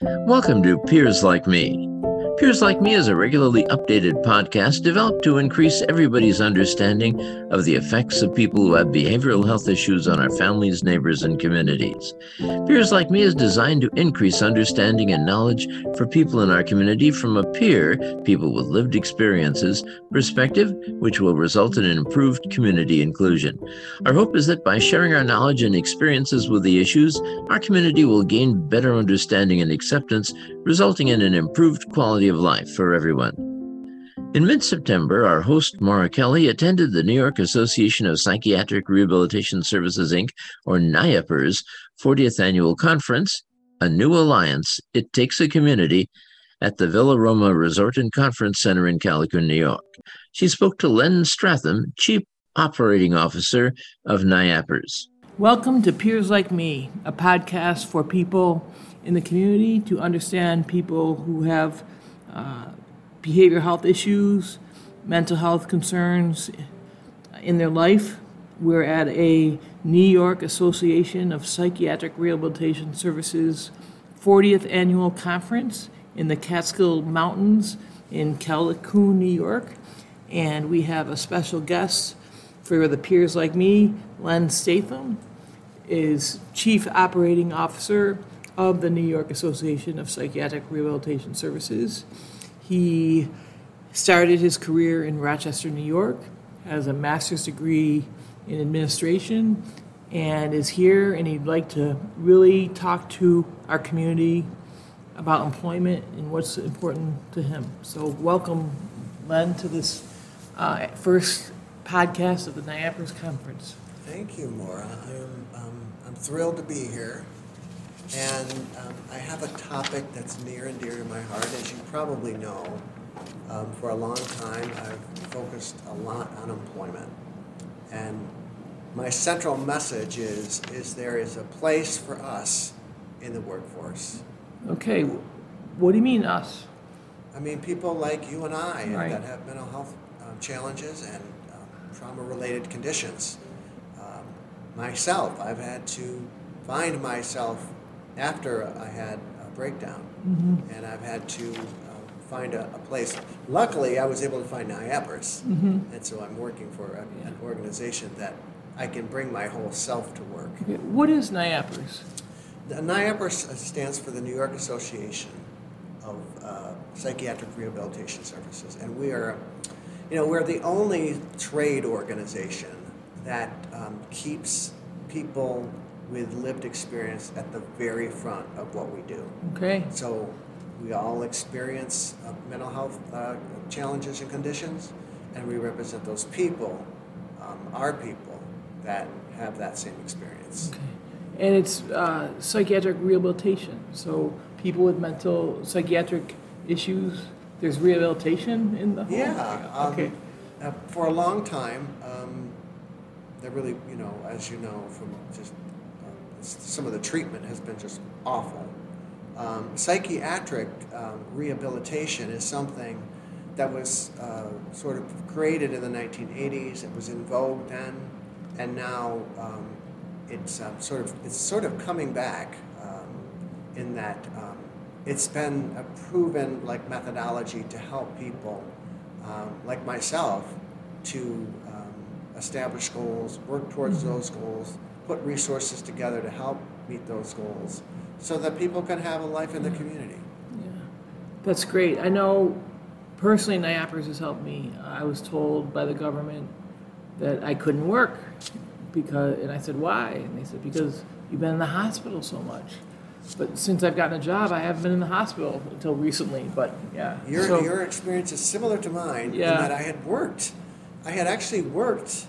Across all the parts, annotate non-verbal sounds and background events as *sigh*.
Welcome to Peers Like Me. Peers Like Me is a regularly updated podcast developed to increase everybody's understanding of the effects of people who have behavioral health issues on our families, neighbors, and communities. Peers Like Me is designed to increase understanding and knowledge for people in our community from a peer, people with lived experiences, perspective, which will result in an improved community inclusion. Our hope is that by sharing our knowledge and experiences with the issues, our community will gain better understanding and acceptance, resulting in an improved quality of life for everyone. In mid September, our host, Maura Kelly, attended the New York Association of Psychiatric Rehabilitation Services, Inc., or NYAPRS, 40th Annual Conference, A New Alliance It Takes a Community, at the Villa Roma Resort and Conference Center in Callicoon, New York. She spoke to Len Stratham, Chief Operating Officer of NYAPRS. Welcome to Peers Like Me, a podcast for people in the community to understand people who have uh, behavioral health issues, mental health concerns in their life. We're at a New York Association of Psychiatric Rehabilitation Services 40th Annual Conference in the Catskill Mountains in Callicoon, New York. And we have a special guest for the peers like me, Len Statham is Chief Operating Officer of the New York Association of Psychiatric Rehabilitation Services. He started his career in Rochester, New York, has a master's degree in administration, and is here. And he'd like to really talk to our community about employment and what's important to him. So, welcome, Len, to this uh, first podcast of the NYAPRS Conference. Thank you, Maura. I'm, um, I'm thrilled to be here. And um, I have a topic that's near and dear to my heart. As you probably know, um, for a long time I've focused a lot on employment. And my central message is, is there is a place for us in the workforce. Okay, what do you mean us? I mean people like you and I Right. that have mental health um, challenges and um, trauma-related conditions. Um, myself, I've had to find myself after I had a breakdown, and I've had to um, find a, a place. Luckily, I was able to find NYAPRS, and so I'm working for a, an organization that I can bring my whole self to work. Okay, What is NYAPRS? The NYAPRS stands for the New York Association of uh, Psychiatric Rehabilitation Services, and we are, you know, we're the only trade organization that um, keeps people with lived experience at the very front of what we do. Okay, So we all experience uh, mental health uh, challenges and conditions, and we represent those people, um, our people, that have that same experience. okay. And it's uh, psychiatric rehabilitation. So people with mental psychiatric issues, there's rehabilitation in the home? Yeah. Um, Okay, uh, for a long time, um, they really, you know, as you know from just some of the treatment has been just awful. Um, psychiatric um, rehabilitation is something that was uh, sort of created in the 1980s. It was in vogue then, and now um, it's um, sort of it's sort of coming back um, in that um, it's been a proven like methodology to help people um, like myself to um, establish goals, work towards those goals, put resources together to help meet those goals, so that people can have a life in the community. yeah. That's great. I know personally NIAPRS has helped me. I was told by the government that I couldn't work because, and I said, why? And they said, because you've been in the hospital so much. But since I've gotten a job, I haven't been in the hospital until recently, but yeah. Your, So- your experience is similar to mine Yeah. in that I had worked. I had actually worked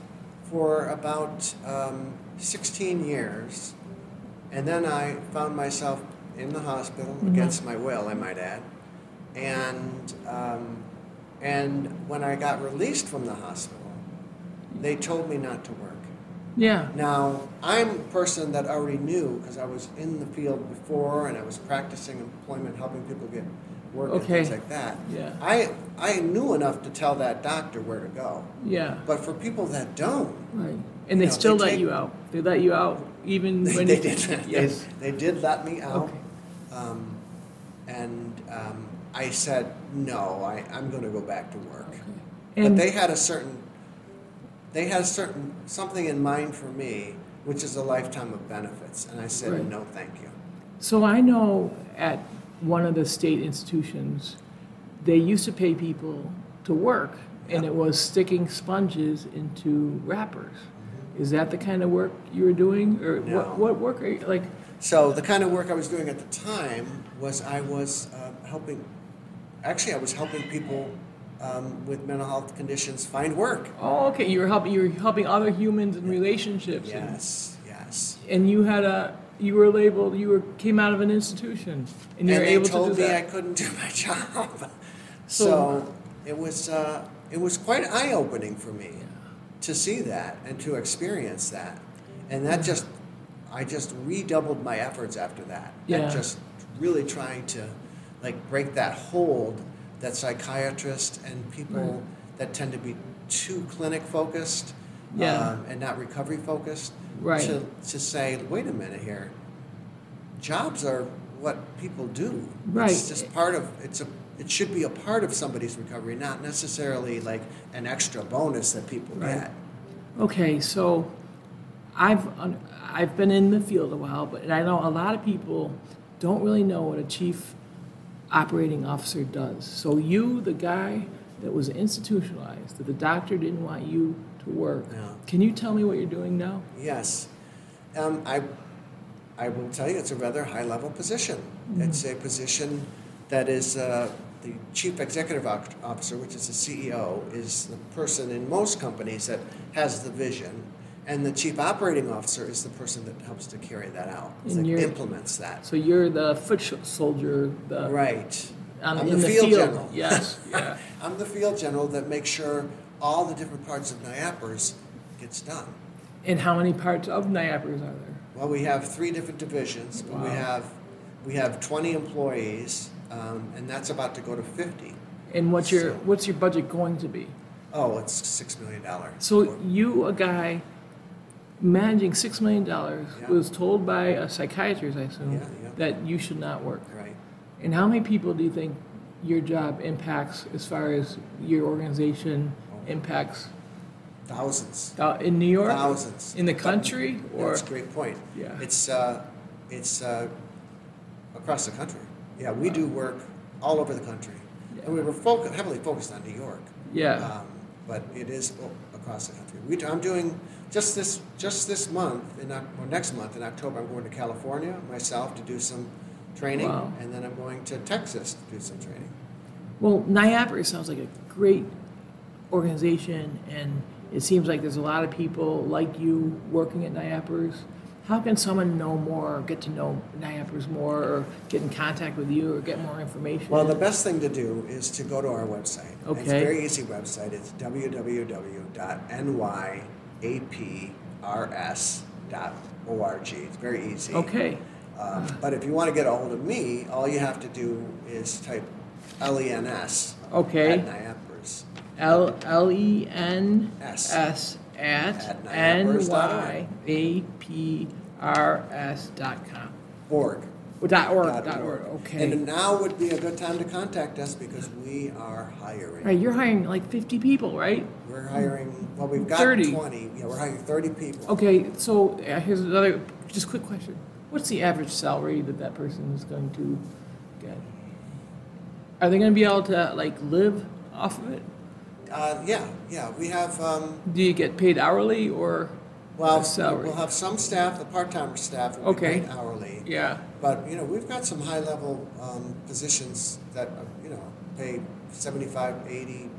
for about um, 16 years, and then I found myself in the hospital Mm-hmm. against my will, I might add. And, um, and when I got released from the hospital, they told me not to work. Yeah, Now, I'm a person that already knew because I was in the field before and I was practicing employment, helping people get work and things like that. Yeah. I, I knew enough to tell that doctor where to go. yeah, But for people that don't, right. And they know, still they let take- you out. They let you out even they, when they you did. *laughs* Yes. They, they did let me out. Okay. Um, and um, I said no. I, I'm going to go back to work. And- but they had a certain, they had a certain something in mind for me, which is a lifetime of benefits, and I said Right. no, thank you. So I know at one of the state institutions, they used to pay people to work, and Yep. it was sticking sponges into wrappers. Is that the kind of work you were doing, or No. what, what work are you like? So the kind of work I was doing at the time was I was uh, helping. Actually, I was helping people um, with mental health conditions find work. Oh, okay, you were helping you were helping other humans in relationships, and, Yes, yes. and you had a you were labeled you were came out of an institution, and you were and they able told to do me. I couldn't do my *laughs* job. So- So, it was uh, it was quite eye opening for me to see that and to experience that, and that just I just redoubled my efforts after that. Yeah. And just really trying to like break that hold that psychiatrists and people Right. that tend to be too clinic focused Yeah. um, and not recovery focused Right. to, to say wait a minute here jobs are what people do. Right. It's just part of it's a it should be a part of somebody's recovery, not necessarily like an extra bonus that people Right. get. Okay, so I've I've been in the field a while, but I know a lot of people don't really know what a chief operating officer does. So you, the guy that was institutionalized, that the doctor didn't want you to work, Yeah. can you tell me what you're doing now? Yes. Um, I, I will tell you, it's a rather high level position. Mm-hmm. It's a position that is uh, the chief executive officer, which is the CEO, is the person in most companies that has the vision. And the chief operating officer is the person that helps to carry that out, And that implements that. So you're the foot soldier, the Right. I'm in the field general. Yes, *laughs* yeah. I'm the field general that makes sure all the different parts of NYAPRS gets done. And how many parts of NYAPRS are there? Well, we have three different divisions. but We have we have 20 employees, um, and that's about to go to 50. And what's your So- what's your budget going to be? Oh, it's six million dollars. So you, a guy managing six million dollars, Yeah. was told by a psychiatrist, I assume, Yeah, yeah. that you should not work. right. And how many people do you think your job impacts as far as your organization impacts Thousands. in New York, Thousands. in the country, or That's a great point. Yeah. It's uh, it's uh, across the country. Yeah, we do work all over the country, and we were heavily focused on New York. yeah, Um, but it is across the country. We, I'm doing just this just this month, in, or next month in October. I'm going to California myself to do some training, Wow. and then I'm going to Texas to do some training. Well, NYAPRS sounds like a great organization, and it seems like there's a lot of people like you working at NYAPRS. How can someone know more, or get to know NYAPRS more, or get in contact with you, or get more information? Well, the best thing to do is to go to our website. Okay. It's a very easy website. It's www.nyaprs.org. It's very easy. okay, Um, but if you want to get a hold of me, all you have to do is type LENS okay. at NYAPRS. L L E N S. S at At N dot org. Y A P R S dot com. Org. Well, Dot org, Dot dot org, okay. And now would be a good time to contact us because we are hiring. Right, you're hiring like 50 people, right? We're hiring, well, we've got 30. 20. Yeah, we're hiring 30 people. Okay, so uh, here's another, just quick question. What's the average salary that that person is going to get? Are they going to be able to like live off of it? Uh, yeah, yeah, we have, um, Do you get paid hourly or well, a salary? we'll have some staff, the part-time staff will be Okay. paid hourly. Yeah. But, you know, we've got some high-level um, positions that, uh, you know, pay 75, 80,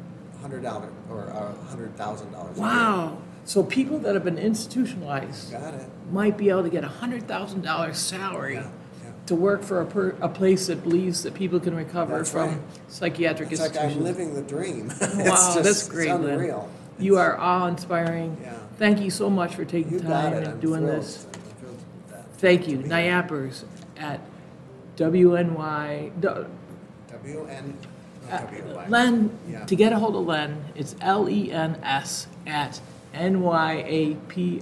100 dollars or uh, $100,000. Wow. So people that have been institutionalized might be able to get a hundred thousand dollars salary yeah. To work for a, per, a place that believes that people can recover That's from right. psychiatric It's like. I'm living the dream. *laughs* It's Wow, just- that's great, It's Lynn. unreal. You are awe inspiring. Yeah. Thank you so much for taking You got time it. and I'm doing thrilled. this. I'm thrilled with that. Thank you. To be here. NYAPRS at WNY. D- WN, uh, not WY. Len, Yeah. to get a hold of Len, it's L E N S at N-Y-A-P-R-S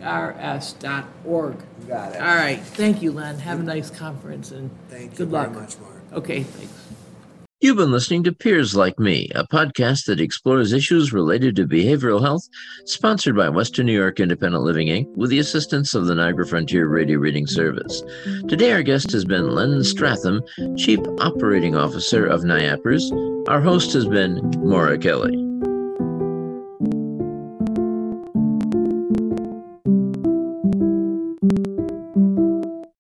dot got it. All right. Thank you, Len. Have a mm-hmm. nice conference and Thank you good very luck. much, Mark. Okay, thanks. You've been listening to Peers Like Me, a podcast that explores issues related to behavioral health, sponsored by Western New York Independent Living Inc., with the assistance of the Niagara Frontier Radio Reading Service. Today, our guest has been Len Stratham, Chief Operating Officer of NYAPRS. Our host has been Maura Kelly.